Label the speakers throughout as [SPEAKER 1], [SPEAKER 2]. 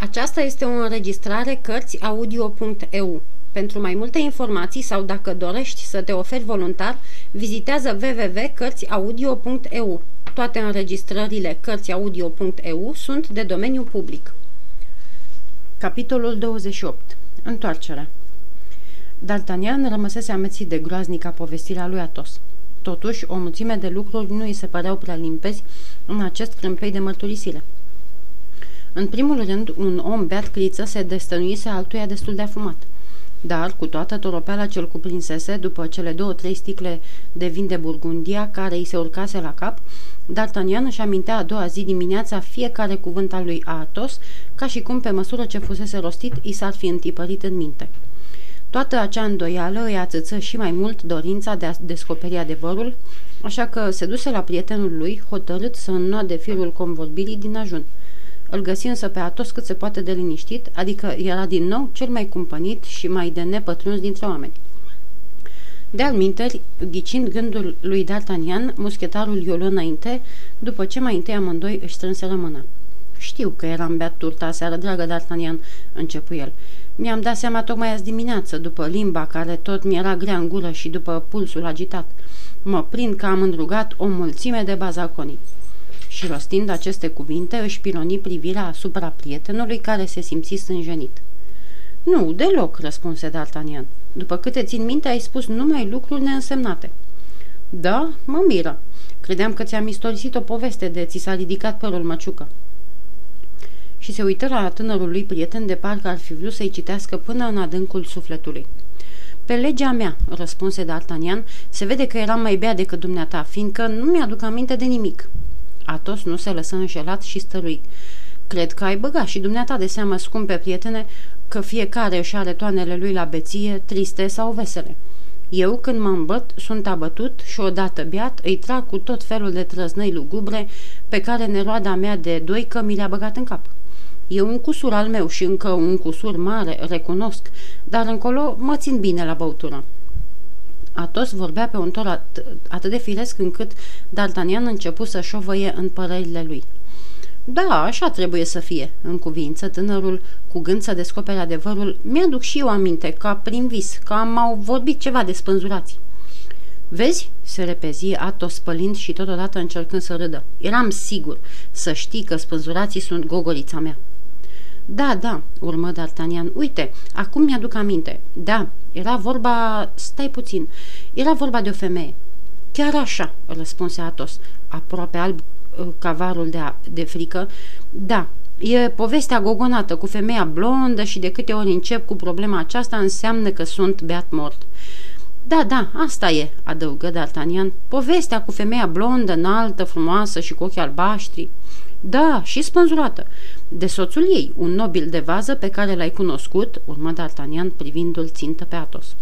[SPEAKER 1] Aceasta este o înregistrare Cărțiaudio.eu. Pentru mai multe informații sau dacă dorești să te oferi voluntar, vizitează www.cărțiaudio.eu. Toate înregistrările Cărțiaudio.eu sunt de domeniu public. Capitolul 28. Întoarcere D'Artagnan rămăsese amețit de groaznica povestirea lui Atos. Totuși, o mulțime de lucruri nu îi se păreau prea limpezi în acest crâmpei de mărturisire. În primul rând, un om beat cliță se destănuise altuia destul de afumat. Dar, cu toată toropeala ce îl cuprinsese, după cele două-trei sticle de vin de Burgundia care îi se urcase la cap, D'Artagnan își amintea a doua zi dimineața fiecare cuvânt al lui Athos, ca și cum pe măsură ce fusese rostit, i s-ar fi întipărit în minte. Toată acea îndoială îi ațăță și mai mult dorința de a descoperi adevărul, așa că se duse la prietenul lui, hotărât să înnoade firul convorbirii din ajun. Îl găsi însă pe Atos cât se poate de liniștit, adică era din nou cel mai cumpănit și mai de nepătruns dintre oameni. De-al minteri, ghicind gândul lui D'Artagnan, muschetarul i înainte, după ce mai întâi amândoi își strânse rămâna. Știu că eram beat turta seară, dragă D'Artagnan, începu el. Mi-am dat seama tocmai azi dimineață, după limba care tot mi-era grea în gură și după pulsul agitat. Mă prind că am îndrugat o mulțime de bazaconii. Și rostind aceste cuvinte, își piloni privirea asupra prietenului care se simți stânjenit. Nu, deloc, răspunse D'Artagnan. După câte țin minte, ai spus numai lucruri neînsemnate. Da, mă miră. Credeam că ți-am istorisit o poveste de ți s-a ridicat părul măciucă și se uită la tânărul lui prieten de parcă ar fi vrut să-i citească până în adâncul sufletului. Pe legea mea, răspunse D'Artagnan, se vede că eram mai bea decât dumneata, fiindcă nu mi-aduc aminte de nimic. Atos nu se lăsă înșelat și stărui. Cred că ai băgat și dumneata de seamă, scumpe prietene, că fiecare își are toanele lui la beție, triste sau vesele. Eu, când mă îmbăt, sunt abătut și odată beat îi trag cu tot felul de trăznăi lugubre pe care neroada mea de doi că mi le-a băgat în cap. E un cusur al meu și încă un cusur mare, recunosc, dar încolo mă țin bine la băutură. Atos vorbea pe un ton at- atât de firesc încât D'Artagnan începu să șovăie în părerile lui. Da, așa trebuie să fie, în cuvință, tânărul, cu gând să descopere adevărul, mi-aduc și eu aminte, ca prin vis, că am au vorbit ceva de spânzurați. Vezi?" se repezi Atos spălind și totodată încercând să râdă. Eram sigur să știi că spânzurații sunt gogorița mea." Da, da, urmă D'Artagnan. Uite, acum mi-aduc aminte. Da, era vorba... Stai puțin. Era vorba de o femeie. Chiar așa, răspunse Atos, aproape alb uh, cavarul de, a, de frică. Da, e povestea gogonată cu femeia blondă și de câte ori încep cu problema aceasta înseamnă că sunt beat mort. Da, da, asta e, adăugă D'Artagnan. Povestea cu femeia blondă, înaltă, frumoasă și cu ochii albaștri. Da, și spânzurată. De soțul ei, un nobil de vază pe care l-ai cunoscut, urmă D'Artagnan privindu-l țintă pe Atos.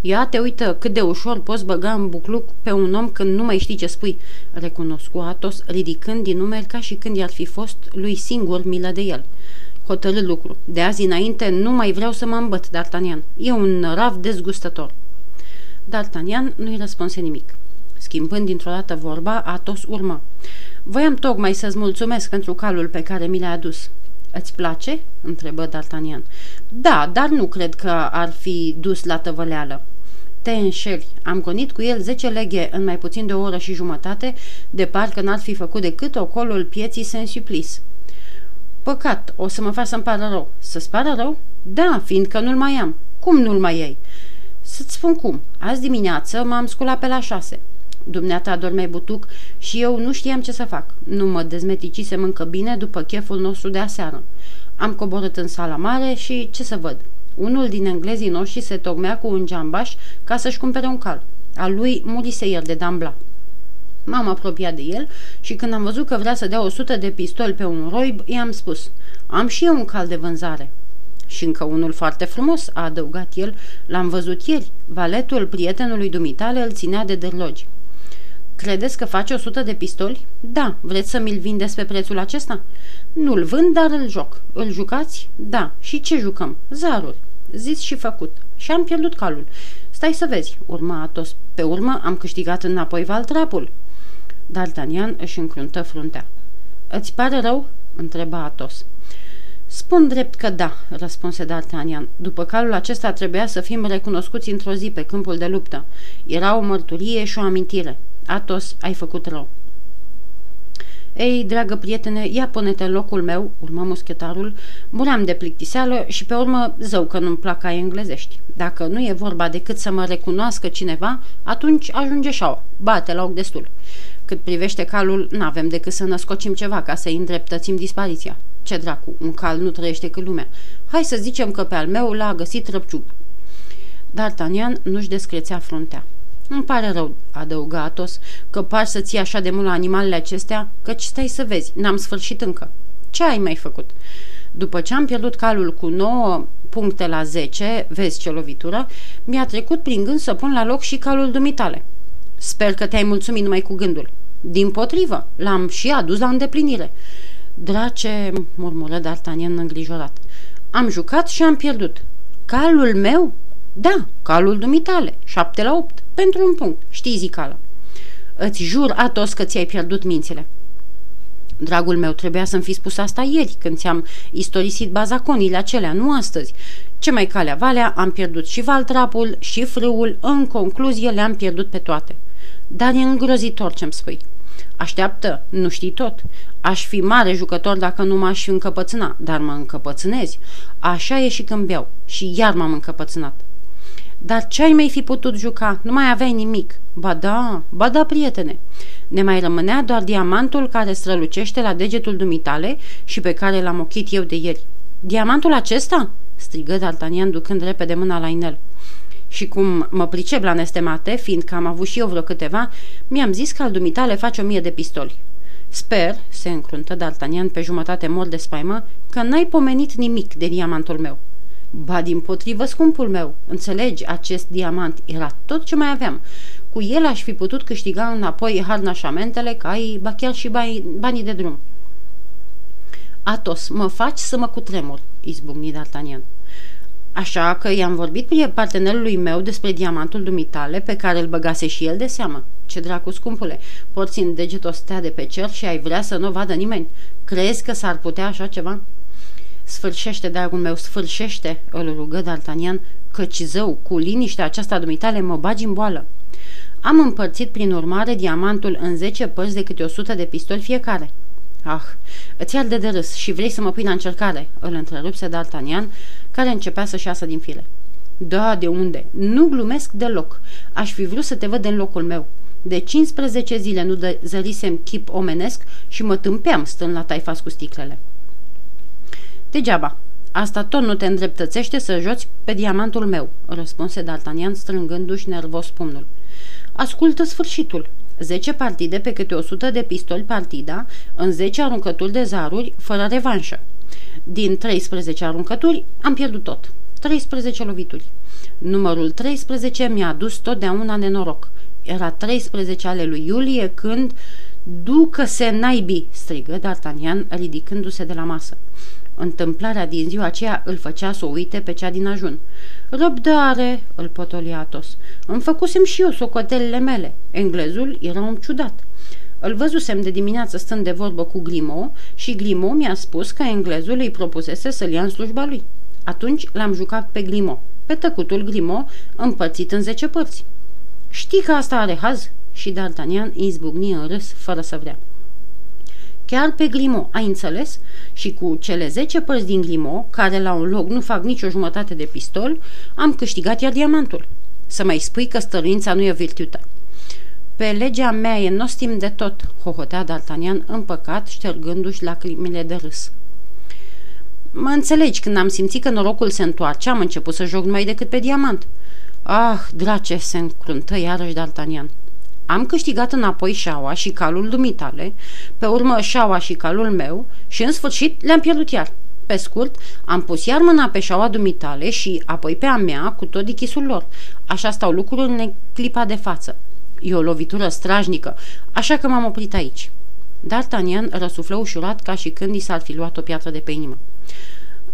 [SPEAKER 1] Ia te uită cât de ușor poți băga în bucluc pe un om când nu mai știi ce spui, recunoscu Atos, ridicând din numeri ca și când i-ar fi fost lui singur milă de el. Hotărât lucru. De azi înainte nu mai vreau să mă îmbăt, D'Artagnan. E un rav dezgustător. D'Artagnan nu-i răspunse nimic. Schimbând dintr-o dată vorba, Atos urmă. Voiam tocmai să-ți mulțumesc pentru calul pe care mi l-ai adus. Îți place?" întrebă D'Artagnan. Da, dar nu cred că ar fi dus la tăvăleală." Te înșeli. Am gonit cu el 10 leghe în mai puțin de o oră și jumătate, de parcă n-ar fi făcut decât ocolul pieții Saint-Suplis. Păcat, o să mă fac să-mi pară rău. Să-ți pară rău? Da, fiindcă nu-l mai am. Cum nu-l mai iei? Să-ți spun cum. Azi dimineață m-am sculat pe la șase. Dumneata dormeai butuc și eu nu știam ce să fac. Nu mă dezmeticisem încă bine după cheful nostru de aseară. Am coborât în sala mare și ce să văd? Unul din englezii noștri se tocmea cu un geambaș ca să-și cumpere un cal. Al lui murise el de dambla. M-am apropiat de el și când am văzut că vrea să dea 100 de pistoli pe un roib, i-am spus, am și eu un cal de vânzare. Și încă unul foarte frumos, a adăugat el, l-am văzut ieri. Valetul prietenului dumitale îl ținea de derlogi. Credeți că face 100 de pistoli? Da. Vreți să mi-l vindeți pe prețul acesta? Nu-l vând, dar îl joc. Îl jucați? Da. Și ce jucăm? Zaruri. Zis și făcut. Și am pierdut calul. Stai să vezi, urma Atos. Pe urmă am câștigat înapoi valtrapul. D'Artagnan își încruntă fruntea. Îți pare rău?" întreba Atos. Spun drept că da, răspunse D'Artagnan. După calul acesta trebuia să fim recunoscuți într-o zi pe câmpul de luptă. Era o mărturie și o amintire. Atos, ai făcut rău. Ei, dragă prietene, ia pune-te în locul meu, urmă muschetarul, muream de plictiseală și pe urmă zău că nu-mi plac ai englezești. Dacă nu e vorba decât să mă recunoască cineva, atunci ajunge șaua, bate la ochi destul. Cât privește calul, n-avem decât să născocim ceva ca să-i îndreptățim dispariția. Ce dracu, un cal nu trăiește cât lumea. Hai să zicem că pe al meu l-a găsit răpciuga. D'Artagnan nu-și descrețea fruntea. Îmi pare rău, adăugă Atos, că par să ții așa de mult la animalele acestea, căci stai să vezi, n-am sfârșit încă. Ce ai mai făcut? După ce am pierdut calul cu 9 puncte la 10, vezi ce lovitură, mi-a trecut prin gând să pun la loc și calul dumitale. Sper că te-ai mulțumit numai cu gândul. Din potrivă, l-am și adus la îndeplinire. Drace, murmură D'Artagnan îngrijorat. Am jucat și am pierdut. Calul meu? Da, calul dumitale, șapte la opt, pentru un punct, știi zicală. Îți jur, Atos, că ți-ai pierdut mințile. Dragul meu, trebuia să-mi fi spus asta ieri, când ți-am istorisit bazaconile acelea, nu astăzi. Ce mai calea valea, am pierdut și valtrapul, și frâul, în concluzie le-am pierdut pe toate. Dar e îngrozitor ce-mi spui. Așteaptă, nu știi tot. Aș fi mare jucător dacă nu m-aș încăpățâna, dar mă încăpățânezi. Așa e și când beau și iar m-am încăpățânat. Dar ce ai mai fi putut juca? Nu mai aveai nimic. Ba da, ba da, prietene. Ne mai rămânea doar diamantul care strălucește la degetul dumitale și pe care l-am ochit eu de ieri. Diamantul acesta? strigă D'Artagnan ducând repede mâna la inel. Și cum mă pricep la nestemate, fiindcă am avut și eu vreo câteva, mi-am zis că al dumitale face o mie de pistoli. Sper, se încruntă D'Artagnan pe jumătate mor de spaimă, că n-ai pomenit nimic de diamantul meu. Ba din potrivă, scumpul meu, înțelegi, acest diamant era tot ce mai aveam. Cu el aș fi putut câștiga înapoi harnașamentele, cai, ba chiar și banii, banii de drum. Atos, mă faci să mă cutremur, izbucni D'Artagnan. Așa că i-am vorbit partenerului meu despre diamantul dumitale pe care îl băgase și el de seamă. Ce dracu, scumpule, porți în deget o stea de pe cer și ai vrea să nu vadă nimeni. Crezi că s-ar putea așa ceva?" Sfârșește, dragul meu, sfârșește, îl rugă D'Artagnan, căci zău, cu liniștea aceasta dumitale mă bagi în boală. Am împărțit prin urmare diamantul în 10 părți de câte 100 de pistoli fiecare. Ah, îți arde de râs și vrei să mă pui la încercare, îl întrerupse D'Artagnan, care începea să-și iasă din fire. Da, de unde? Nu glumesc deloc. Aș fi vrut să te văd în locul meu. De 15 zile nu zărisem chip omenesc și mă tâmpeam stând la taifas cu sticlele. Degeaba. Asta tot nu te îndreptățește să joci pe diamantul meu, răspunse D'Artagnan strângându-și nervos pumnul. Ascultă sfârșitul. 10 partide pe câte 100 de pistoli partida, în 10 aruncături de zaruri, fără revanșă. Din 13 aruncături am pierdut tot. 13 lovituri. Numărul 13 mi-a adus totdeauna nenoroc. Era 13 ale lui Iulie când... Ducă-se naibii!" strigă D'Artagnan ridicându-se de la masă. Întâmplarea din ziua aceea îl făcea să o uite pe cea din ajun. Răbdare, îl potoli Atos. Îmi făcusem și eu socotelele mele. Englezul era un ciudat. Îl văzusem de dimineață stând de vorbă cu Grimo și Grimo mi-a spus că englezul îi propusese să-l ia în slujba lui. Atunci l-am jucat pe Grimo, pe tăcutul Grimo, împărțit în zece părți. Știi că asta are haz? Și D'Artagnan izbucni în râs fără să vrea. Chiar pe Grimo, ai înțeles? Și cu cele 10 părți din Grimo, care la un loc nu fac nicio jumătate de pistol, am câștigat iar diamantul. Să mai spui că stăruința nu e o virtute. Pe legea mea e nostim de tot, hohotea D'Artagnan împăcat, ștergându-și lacrimile de râs. Mă înțelegi, când am simțit că norocul se întoarce, am început să joc numai decât pe diamant. Ah, drace, se încruntă iarăși D'Artagnan. Am câștigat înapoi șaua și calul dumitale, pe urmă șaua și calul meu și în sfârșit le-am pierdut iar. Pe scurt, am pus iar mâna pe șaua dumitale și apoi pe a mea cu tot dichisul lor. Așa stau lucrurile în clipa de față. E o lovitură strajnică, așa că m-am oprit aici. D'Artagnan răsuflă ușurat ca și când i s-ar fi luat o piatră de pe inimă.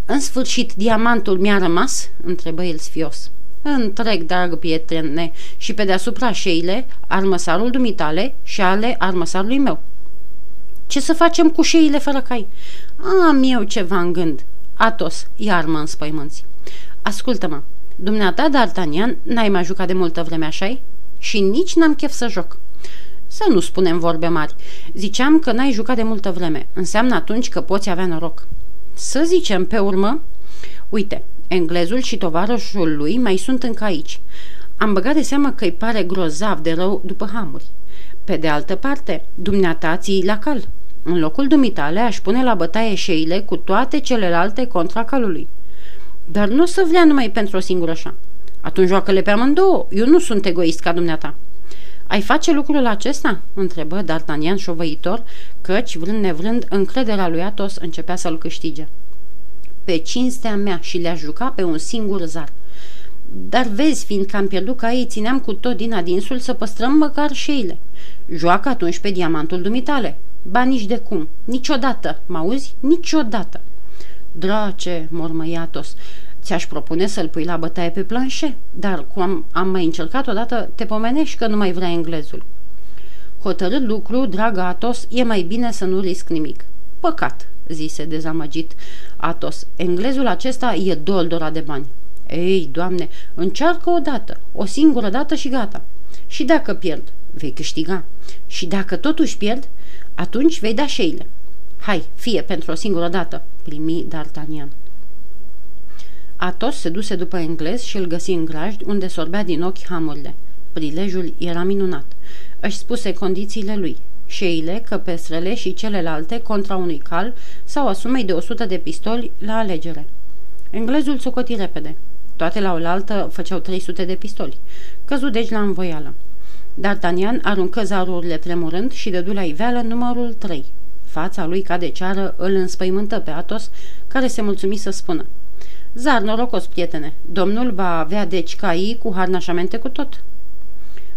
[SPEAKER 1] În sfârșit, diamantul mi-a rămas?" întrebă el sfios. Întreg, dragă prietene, și pe deasupra șeile, armăsarul dumitale și ale armăsarului meu. Ce să facem cu șeile fără cai? Am eu ceva în gând. Atos, iar mă înspăimânți. Ascultă-mă, dumneata, D'Artagnan, n-ai mai jucat de multă vreme așa Și nici n-am chef să joc. Să nu spunem vorbe mari. Ziceam că n-ai jucat de multă vreme. Înseamnă atunci că poți avea noroc. Să zicem, pe urmă, uite, englezul și tovarășul lui mai sunt încă aici. Am băgat de seamă că îi pare grozav de rău după hamuri. Pe de altă parte, dumneata ții la cal. În locul dumitale aș pune la bătaie șeile cu toate celelalte contra calului. Dar nu o să vrea numai pentru o singură așa. Atunci joacă-le pe amândouă. Eu nu sunt egoist ca dumneata. Ai face lucrul acesta?" întrebă D'Artagnan șovăitor, căci, vrând nevrând, încrederea lui Atos începea să-l câștige. Pe cinstea mea și le-aș juca pe un singur zar. Dar vezi, fiindcă am pierdut ca ei, țineam cu tot din adinsul să păstrăm măcar șeile. Joacă atunci pe diamantul dumitale. Ba nici de cum. Niciodată. Mă auzi? Niciodată. Drace, mormăi Atos, Ți-aș propune să-l pui la bătaie pe planșe, dar cum am mai încercat odată, te pomenești că nu mai vrea englezul. Hotărât lucru, dragă Atos, e mai bine să nu risc nimic. Păcat, zise dezamăgit Atos. Englezul acesta e doldora de bani. Ei, doamne, încearcă o dată, o singură dată și gata. Și dacă pierd, vei câștiga. Și dacă totuși pierd, atunci vei da șeile. Hai, fie pentru o singură dată, primi D'Artagnan. Atos se duse după englez și îl găsi în grajd, unde sorbea din ochi hamurile. Prilejul era minunat. Își spuse condițiile lui. Șeile, căpestrele și celelalte contra unui cal sau asumei de 100 de pistoli la alegere. Englezul socoti repede. Toate la oaltă făceau 300 de pistoli. Căzu deci la învoială. D'Artagnan aruncă zarurile tremurând și dădu la iveală numărul 3. Fața lui ca de ceară îl înspăimântă pe Atos, care se mulțumi să spună – Zar norocos, prietene. Domnul va avea deci cai cu harnașamente cu tot.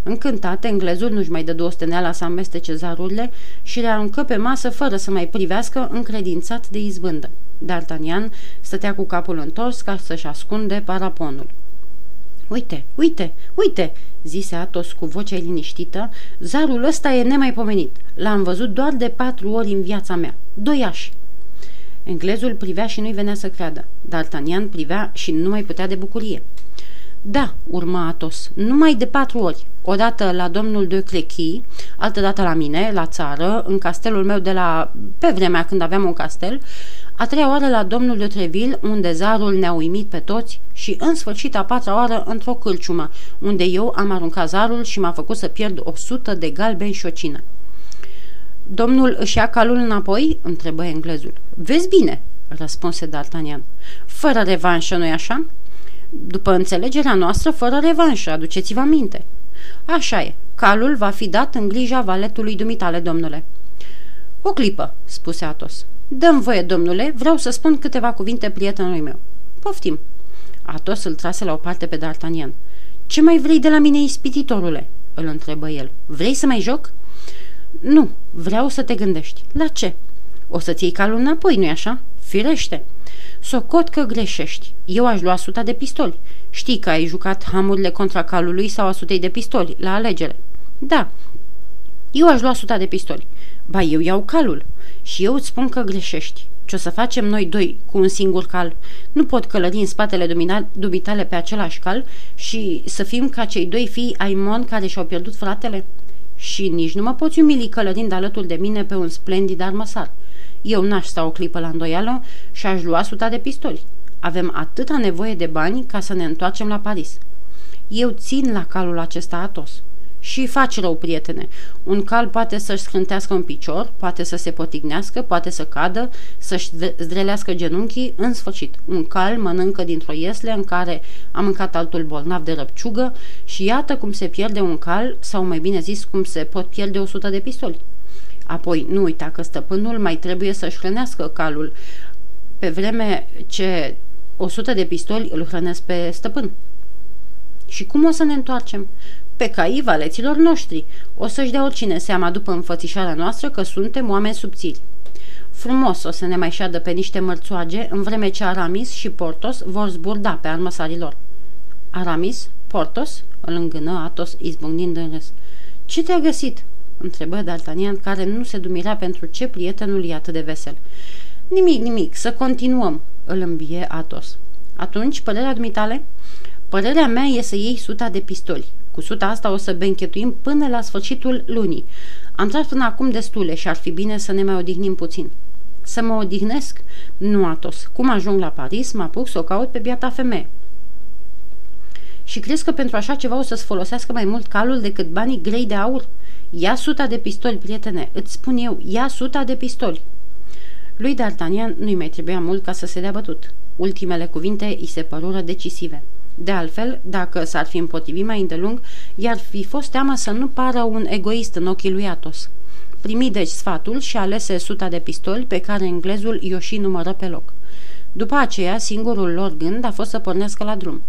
[SPEAKER 1] Încântat, englezul nu-și mai dă osteneala să amestece zarurile și le aruncă pe masă fără să mai privească încredințat de izbândă. D'Artagnan stătea cu capul întors ca să-și ascunde paraponul. Uite, uite, uite!" zise Atos cu vocea liniștită, zarul ăsta e nemaipomenit. L-am văzut doar de patru ori în viața mea. Doi ași. Englezul privea și nu-i venea să creadă. D'Artagnan privea și nu mai putea de bucurie. Da, urma Atos, numai de patru ori. Odată la domnul de Clechy, altă dată la mine, la țară, în castelul meu de la... pe vremea când aveam un castel, a treia oară la domnul de Treville, unde zarul ne-a uimit pe toți și în sfârșit a patra oară într-o cârciumă, unde eu am aruncat zarul și m-a făcut să pierd o sută de galbeni și o cină. Domnul își ia calul înapoi?" întrebă englezul. Vezi bine," răspunse D'Artagnan. Fără revanșă, nu-i așa?" După înțelegerea noastră, fără revanșă, aduceți-vă aminte." Așa e, calul va fi dat în grija valetului dumitale, domnule." O clipă," spuse Atos. Dăm voie, domnule, vreau să spun câteva cuvinte prietenului meu." Poftim." Atos îl trase la o parte pe D'Artagnan. Ce mai vrei de la mine, ispititorule?" îl întrebă el. Vrei să mai joc?" Nu, vreau să te gândești. La ce? O să-ți iei calul înapoi, nu-i așa? Firește. Socot că greșești. Eu aș lua suta de pistoli. Știi că ai jucat hamurile contra calului sau a sutei de pistoli, la alegere. Da, eu aș lua suta de pistoli. Ba, eu iau calul. Și eu îți spun că greșești. Ce o să facem noi doi cu un singur cal? Nu pot călări în spatele dubitale pe același cal și să fim ca cei doi fii ai Mon care și-au pierdut fratele? Și nici nu mă poți umili călărind alături de mine pe un splendid armăsar. Eu n-aș sta o clipă la îndoială și aș lua suta de pistoli. Avem atâta nevoie de bani ca să ne întoarcem la Paris. Eu țin la calul acesta atos. Și faci rău, prietene. Un cal poate să-și scrântească un picior, poate să se potignească, poate să cadă, să-și zdrelească genunchii, în sfârșit. Un cal mănâncă dintr-o iesle în care a mâncat altul bolnav de răpciugă și iată cum se pierde un cal, sau mai bine zis, cum se pot pierde o sută de pistoli. Apoi, nu uita că stăpânul mai trebuie să-și hrănească calul, pe vreme ce o sută de pistoli îl hrănesc pe stăpân. Și cum o să ne întoarcem? Pe caii valeților noștri. O să-și dea oricine seama după înfățișarea noastră că suntem oameni subțiri. Frumos o să ne mai șadă pe niște mărțoage, în vreme ce Aramis și Portos vor zburda pe armăsarilor. Aramis? Portos? Îl îngână Atos, izbucnind în râs. Ce te-a găsit?" întrebă D'Artagnan, care nu se dumirea pentru ce prietenul e atât de vesel. Nimic, nimic, să continuăm," îl îmbie Atos. Atunci, părerea dumitale? Părerea mea e să iei suta de pistoli. Cu suta asta o să benchetuim până la sfârșitul lunii. Am tras până acum destule și ar fi bine să ne mai odihnim puțin. Să mă odihnesc? Nu, Atos. Cum ajung la Paris, mă apuc să o caut pe biata femeie. Și crezi că pentru așa ceva o să-ți folosească mai mult calul decât banii grei de aur? Ia suta de pistoli, prietene, îți spun eu, ia suta de pistoli. Lui D'Artagnan nu-i mai trebuia mult ca să se dea bătut. Ultimele cuvinte îi se părură decisive. De altfel, dacă s-ar fi împotrivit mai îndelung, i-ar fi fost teamă să nu pară un egoist în ochii lui Atos. Primi deci sfatul și alese suta de pistoli pe care englezul i-o și numără pe loc. După aceea, singurul lor gând a fost să pornească la drum.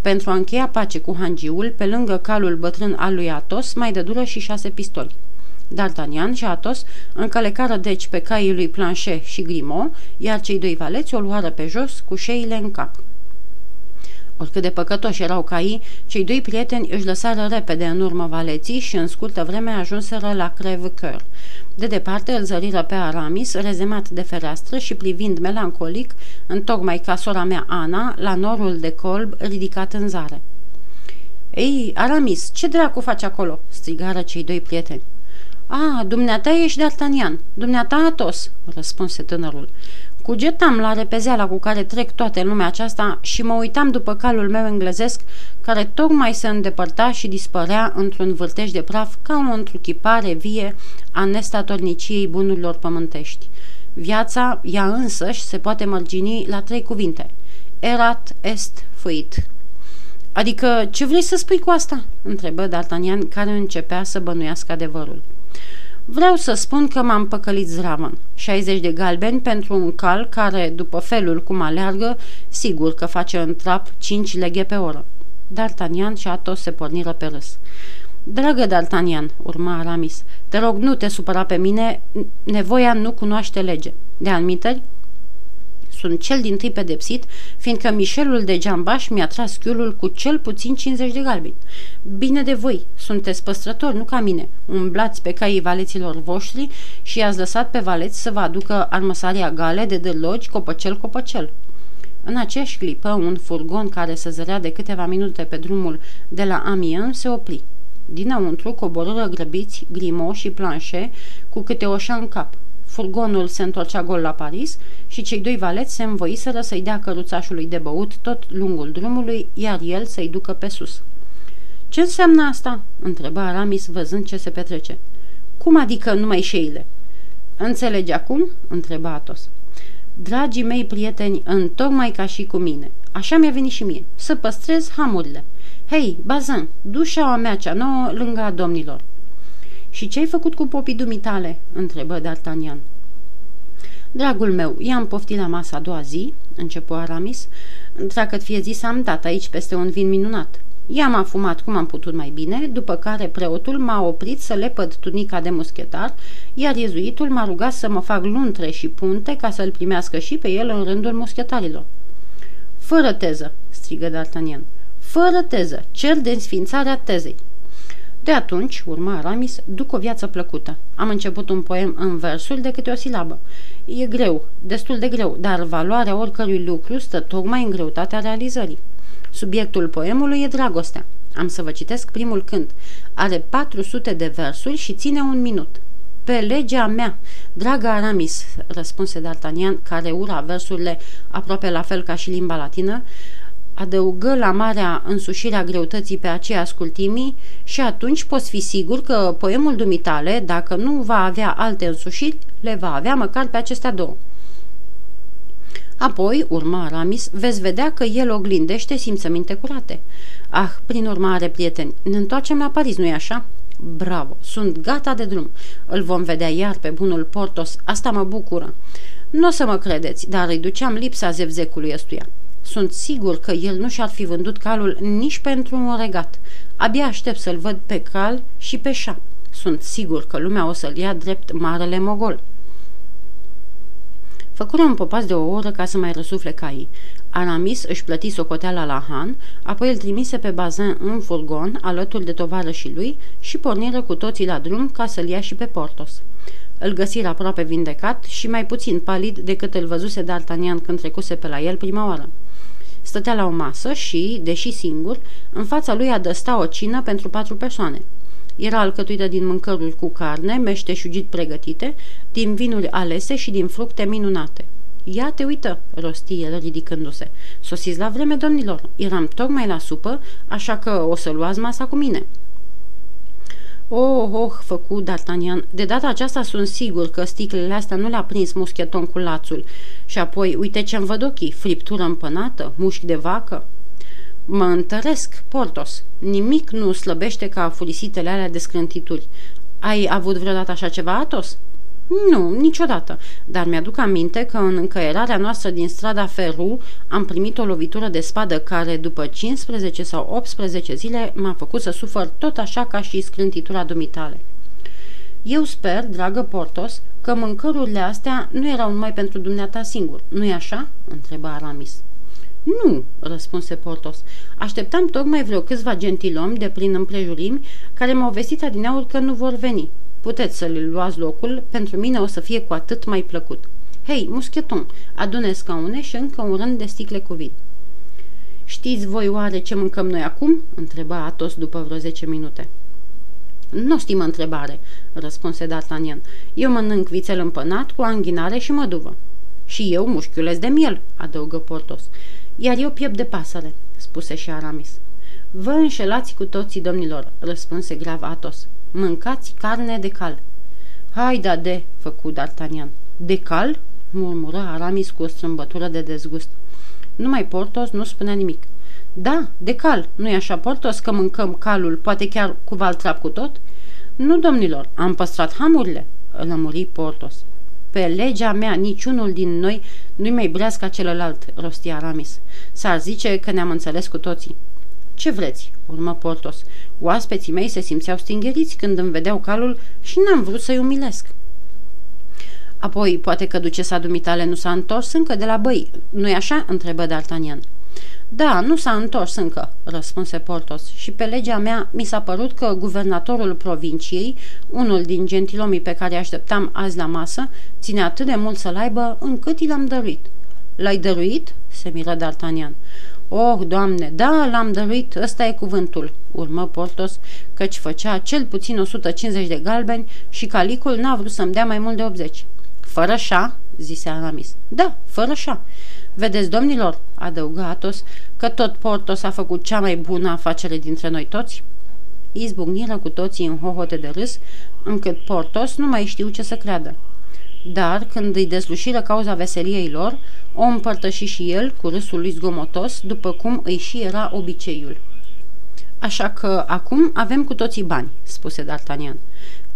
[SPEAKER 1] Pentru a încheia pace cu hangiul, pe lângă calul bătrân al lui Atos, mai dădură și șase pistoli. D'Artagnan și Atos încălecară deci pe caii lui Planchet și Grimaud, iar cei doi valeți o luară pe jos cu șeile în cap. Oricât de păcătoși erau caii, cei doi prieteni își lăsară repede în urmă valeții și în scurtă vreme ajunseră la Crèvecoeur. De departe îl zăriră pe Aramis, rezemat de fereastră și privind melancolic, întocmai ca sora mea Ana, la norul de colb ridicat în zare. Ei, Aramis, ce dracu faci acolo?" strigară cei doi prieteni. A, dumneata ești D'Artagnan, dumneata Atos," răspunse tânărul. Cugetam la repezeala cu care trec toate în lumea aceasta și mă uitam după calul meu englezesc, care tocmai se îndepărta și dispărea într-un vârtej de praf ca o întruchipare vie a nestatorniciei bunurilor pământești. Viața, ea însăși, se poate mărgini la trei cuvinte. Erat est fuit. Adică, ce vrei să spui cu asta?" întrebă D'Artagnan, care începea să bănuiască adevărul. Vreau să spun că m-am păcălit zravăn. 60 de galbeni pentru un cal care, după felul cum aleargă, sigur că face în trap 5 leghe pe oră. D'Artagnan și Atos se porniră pe râs. Dragă D'Artagnan, urma Aramis, te rog nu te supăra pe mine, nevoia nu cunoaște lege. De almiteri, sunt cel din tâi pedepsit, fiindcă Mișelul de Geambaș mi-a tras chiulul cu cel puțin 50 de galbeni. Bine de voi, sunteți păstrători, nu ca mine. Umblați pe caii valeților voștri și i-ați lăsat pe valeți să vă aducă armăsaria gale de dârlogi copăcel-copăcel. În aceeași clipă, un furgon care se zărea de câteva minute pe drumul de la Amiens se opri. Dinăuntru coborâră grăbiți Grimaud și Planchet cu câte o în cap. Furgonul se întorcea gol la Paris și cei doi valeți se învoiseră să-i dea căruțașului de băut tot lungul drumului, iar el să-i ducă pe sus. Ce înseamnă asta?" întreba Aramis văzând ce se petrece. Cum adică numai șeile?" Înțelegi acum?" întreba Atos. Dragii mei prieteni, întocmai ca și cu mine. Așa mi-a venit și mie, să păstrez hamurile. Hei, Bazan, du șaua mea cea nouă lângă a domnilor. Și ce ai făcut cu popii dumitale?" întrebă D'Artagnan. Dragul meu, i-am poftit la masa a doua zi," începu Aramis, dacă fie zis am dat aici peste un vin minunat. I-am afumat cum am putut mai bine, după care preotul m-a oprit să lepăd tunica de muschetar, iar iezuitul m-a rugat să mă fac luntre și punte ca să-l primească și pe el în rândul muschetarilor. Fără teză, strigă D'Artagnan. Fără teză, cer de sfințarea tezei. De atunci, urma Aramis, duc o viață plăcută. Am început un poem în versuri de câte o silabă. E greu, destul de greu, dar valoarea oricărui lucru stă tocmai în greutatea realizării. Subiectul poemului e dragostea. Am să vă citesc primul cânt. Are 400 de versuri și ține un minut. Pe legea mea, dragă Aramis, răspunse D'Artagnan, care ura versurile aproape la fel ca și limba latină, adăugă la marea însușirea greutății pe aceea ascultimii și atunci poți fi sigur că poemul dumitale, dacă nu va avea alte însușiri, le va avea măcar pe acestea două. Apoi, urma Aramis, veți vedea că el oglindește simțăminte curate. Ah, prin urmare, prieteni, ne întoarcem la Paris, nu-i așa? Bravo, sunt gata de drum. Îl vom vedea iar pe bunul Portos, asta mă bucură. Nu o să mă credeți, dar îi duceam lipsa zevzecului ăstuia. Sunt sigur că el nu și-ar fi vândut calul nici pentru un regat. Abia aștept să-l văd pe cal și pe șa. Sunt sigur că lumea o să-l ia drept marele mogol. Făcură un popas de o oră ca să mai răsufle caii. Aramis își plăti socoteala la Han, apoi îl trimise pe Bazin în furgon, alături de tovarășii lui, și porniră cu toții la drum ca să-l ia și pe Portos. Îl găsiră aproape vindecat și mai puțin palid decât îl văzuse D'Artagnan când trecuse pe la el prima oară. Stătea la o masă și, deși singur, în fața lui adăsta o cină pentru patru persoane. Era alcătuită din mâncăruri cu carne, meșteșugit pregătite, din vinuri alese și din fructe minunate. Ia te uită, rosti el ridicându-se. Sosiți la vreme, domnilor. Eram tocmai la supă, așa că o să luați masa cu mine. Oh, oh, făcu D'Artagnan, de data aceasta sunt sigur că sticlele astea nu le-a prins muscheton cu lațul. Și apoi, uite ce-mi văd ochii, friptură împănată, mușchi de vacă. Mă întăresc, Portos. Nimic nu slăbește ca furisitele alea de scrântituri. Ai avut vreodată așa ceva, Atos? Nu, niciodată, dar mi-aduc aminte că în încăierarea noastră din strada Feru am primit o lovitură de spadă care, după 15 sau 18 zile, m-a făcut să sufăr tot așa ca și scrântitura dumitale. Eu sper, dragă Portos, că mâncărurile astea nu erau numai pentru dumneata singur, nu-i așa?" întreba Aramis. Nu, răspunse Portos. Așteptam tocmai vreo câțiva gentilomi de plin împrejurimi care m-au vestit adineauri că nu vor veni. Puteți să le luați locul, pentru mine o să fie cu atât mai plăcut. Hei, muscheton, adune scaune și încă un rând de sticle cu vin. Știți voi oare ce mâncăm noi acum?" întreba Atos după vreo zece minute. Nu stimă întrebare," răspunse D'Artagnan. Eu mănânc vițel împănat cu anghinare și măduvă." Și eu mușchiuleț de miel," adăugă Portos. Iar eu piept de pasăre," spuse și Aramis. Vă înșelați cu toții, domnilor," răspunse grav Atos. Mâncați carne de cal." Hai da de," făcu D'Artagnan. De cal?" murmură Aramis cu o strâmbătură de dezgust. Numai Portos nu spunea nimic. Da, de cal. Nu-i așa, Portos, că mâncăm calul, poate chiar cu valtrap cu tot?" Nu, domnilor, am păstrat hamurile," lămuri Portos. Pe legea mea, niciunul din noi nu-i mai breaz ca celălalt," rostia Aramis. S-ar zice că ne-am înțeles cu toții." Ce vreți?" urmă Portos. Oaspeții mei se simțeau stingheriți când îmi vedeau calul și n-am vrut să-i umilesc." Apoi, poate că ducesa dumitale nu s-a întors încă de la băi, nu-i așa?" întrebă D'Artagnan. Da, nu s-a întors încă," răspunse Portos, și pe legea mea mi s-a părut că guvernatorul provinciei, unul din gentilomii pe care așteptam azi la masă, ține atât de mult să-l aibă încât i l-am dăruit." L-ai dăruit?" se miră D'Artagnan. Oh, doamne, da, l-am dăruit, ăsta e cuvântul," urmă Portos, căci făcea cel puțin 150 de galbeni și calicul n-a vrut să-mi dea mai mult de 80. Fără șa?" zise Aramis. Da, fără șa." Vedeți, domnilor," adăugă Atos, că tot Portos a făcut cea mai bună afacere dintre noi toți?" Izbucniră cu toții în hohote de râs, încât Portos nu mai știu ce să creadă. Dar, când îi deslușiră cauza veseliei lor, o împărtăși și el cu râsul lui zgomotos, după cum îi și era obiceiul. Așa că acum avem cu toții bani," spuse D'Artagnan.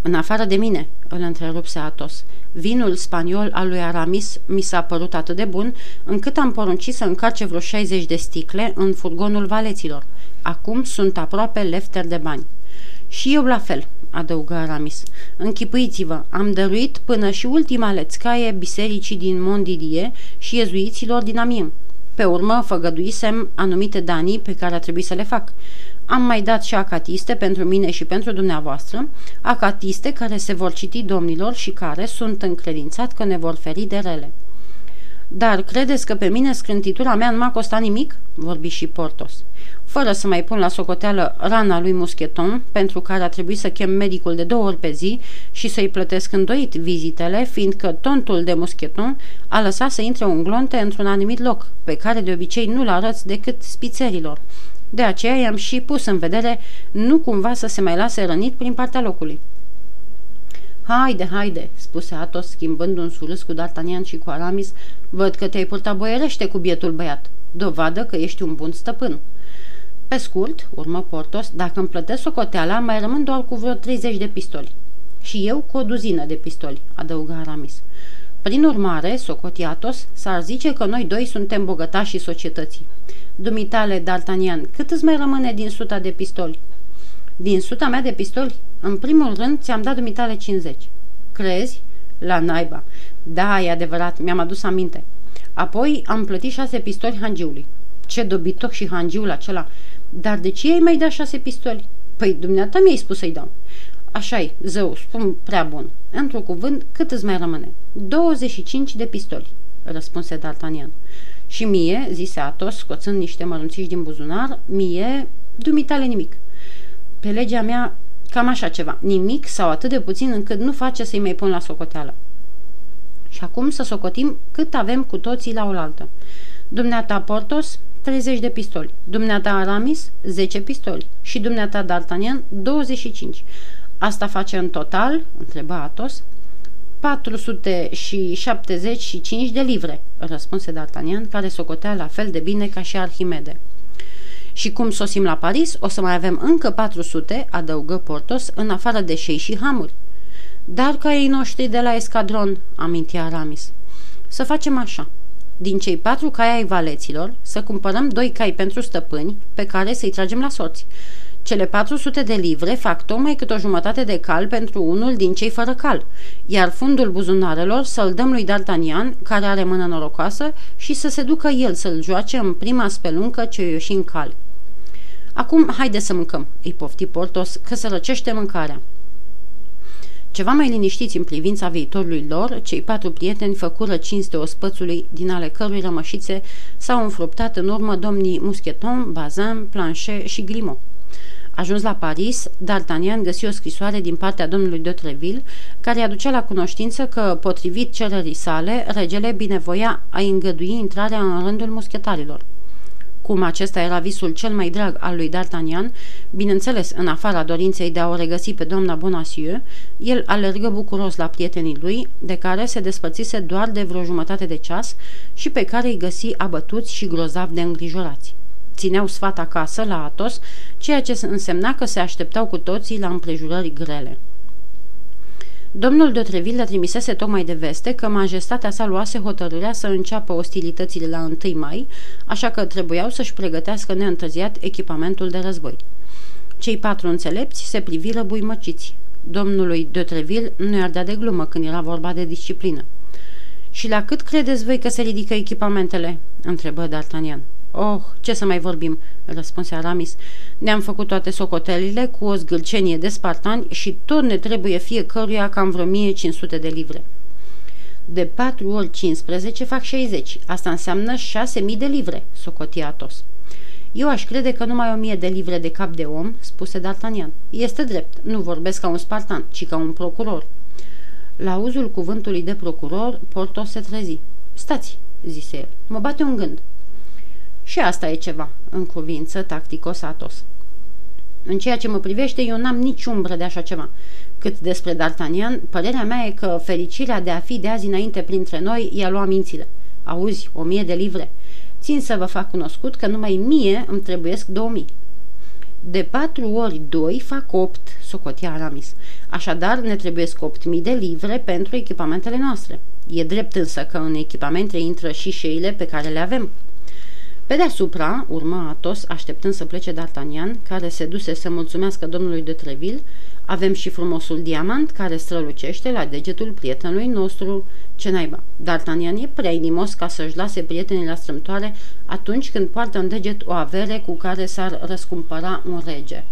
[SPEAKER 1] În afară de mine," îl întrerupse Atos. Vinul spaniol al lui Aramis mi s-a părut atât de bun, încât am poruncit să încarce vreo 60 de sticle în furgonul valeților. Acum sunt aproape lefteri de bani. Și eu la fel, adăugă Aramis. Închipuiți-vă, am dăruit până și ultima lețcaie bisericii din Mondidie și ezuiților din Amien. Pe urmă, făgăduisem anumite danii pe care a trebuit să le fac. Am mai dat și acatiste pentru mine și pentru dumneavoastră, acatiste care se vor citi domnilor și care sunt încredințat că ne vor feri de rele. Dar credeți că pe mine scrântitura mea nu m-a costat nimic?" vorbi și Portos. Fără să mai pun la socoteală rana lui Muscheton, pentru care a trebuit să chem medicul de două ori pe zi și să-i plătesc îndoit vizitele, fiindcă tontul de Muscheton a lăsat să intre un glonte într-un anumit loc, pe care de obicei nu-l arăți decât spițerilor. De aceea i-am și pus în vedere nu cumva să se mai lase rănit prin partea locului. Haide, haide, spuse Atos, schimbând un surâs cu D'Artagnan și cu Aramis, văd că te-ai purtat boierește cu bietul băiat. Dovadă că ești un bun stăpân. Pe scurt, urmă Portos, dacă îmi plătesc socoteala, mai rămân doar cu vreo 30 de pistoli. Și eu cu o duzină de pistoli, adăugă Aramis. Prin urmare, socoti Atos, s-ar zice că noi doi suntem bogătașii societății. Dumitale, D'Artagnan, cât îți mai rămâne din suta de pistoli? Din suta mea de pistoli? În primul rând, ți-am dat dumitale 50. Crezi? La naiba. Da, e adevărat, mi-am adus aminte. Apoi am plătit șase pistoli hangiului. Ce dobitoc și hangiul acela! Dar de ce ai mai dat șase pistoli? Păi, dumneata mi-ai spus să-i dau. Așa-i, zău, spun prea bun. Într-un cuvânt, cât îți mai rămâne? 25 de pistoli, răspunse D'Artagnan. Și mie, zise Atos, scoțând niște mărunțiși din buzunar, mie, dumitale nimic. Pe legea mea, cam așa ceva, nimic sau atât de puțin încât nu face să-i mai pun la socoteală. Și acum să socotim cât avem cu toții la oaltă. Dumneata Portos, 30 de pistoli, dumneata Aramis, 10 pistoli și dumneata D'Artagnan, 25. Asta face în total, întreba Atos, 475 de livre, răspunse D'Artagnan, care socotea la fel de bine ca și Arhimede. Și cum sosim la Paris, o să mai avem încă 400, adăugă Portos, în afară de șei și hamuri. Dar ca ei noștri de la escadron, aminti Aramis. Să facem așa. Din cei patru cai ai valeților, să cumpărăm doi cai pentru stăpâni, pe care să-i tragem la sorți. Cele 400 de livre fac tocmai cât o jumătate de cal pentru unul din cei fără cal, iar fundul buzunarelor să-l dăm lui D'Artagnan, care are mână norocoasă, și să se ducă el să-l joace în prima speluncă ce o ieși în cal. Acum, haide să mâncăm, îi pofti Portos, că se răcește mâncarea. Ceva mai liniștiți în privința viitorului lor, cei patru prieteni făcură cinste ospățului, din ale cărui rămășițe s-au înfruptat în urmă domnii Muscheton, Bazin, Planchet și Grimaud. Ajuns la Paris, D'Artagnan găsi o scrisoare din partea domnului de Treville, care aducea la cunoștință că, potrivit cererii sale, regele binevoia a îngădui intrarea în rândul muschetarilor. Cum acesta era visul cel mai drag al lui D'Artagnan, bineînțeles în afara dorinței de a o regăsi pe doamna Bonacieux, el alergă bucuros la prietenii lui, de care se despărțise doar de vreo jumătate de ceas și pe care îi găsi abătuți și grozav de îngrijorați. Țineau sfat acasă, la Atos, ceea ce însemna că se așteptau cu toții la împrejurări grele. Domnul de Treville trimisese tocmai de veste că majestatea sa luase hotărârea să înceapă ostilitățile la 1 mai, așa că trebuiau să-și pregătească neîntârziat echipamentul de război. Cei patru înțelepți se priviră buimăciți. Domnului de Treville nu i-ar da de glumă când era vorba de disciplină. Și la cât credeți voi că se ridică echipamentele?" întrebă D'Artagnan. Oh, ce să mai vorbim, răspunse Aramis. Ne-am făcut toate socotelile cu o zgâlcenie de spartani și tot ne trebuie fiecăruia cam vreo 1500 de livre. De 4 ori 15 fac 60. Asta înseamnă 6000 de livre, socotia Atos. Eu aș crede că numai o mie de livre de cap de om, spuse D'Artagnan. Este drept, nu vorbesc ca un spartan, ci ca un procuror. La uzul cuvântului de procuror, Portos se trezi. Stați, zise el, mă bate un gând. Și asta e ceva, în cuvință tacticos Atos. În ceea ce mă privește, eu n-am nici umbră de așa ceva. Cât despre D'Artagnan, părerea mea e că fericirea de a fi de azi înainte printre noi i-a luat mințile. Auzi, o mie de livre. Țin să vă fac cunoscut că numai mie îmi trebuiesc două mii. De patru ori doi fac opt, socotia Aramis. Așadar, ne trebuiesc opt mii de livre pentru echipamentele noastre. E drept însă că în echipamente intră și șeile pe care le avem. Pe deasupra, urma Atos, așteptând să plece D'Artagnan, care se duse să mulțumească domnului de Treville, avem și frumosul diamant care strălucește la degetul prietenului nostru, ce naiba. D'Artagnan e prea inimos ca să-și lase prietenii la strâmtoare atunci când poartă în deget o avere cu care s-ar răscumpăra un rege.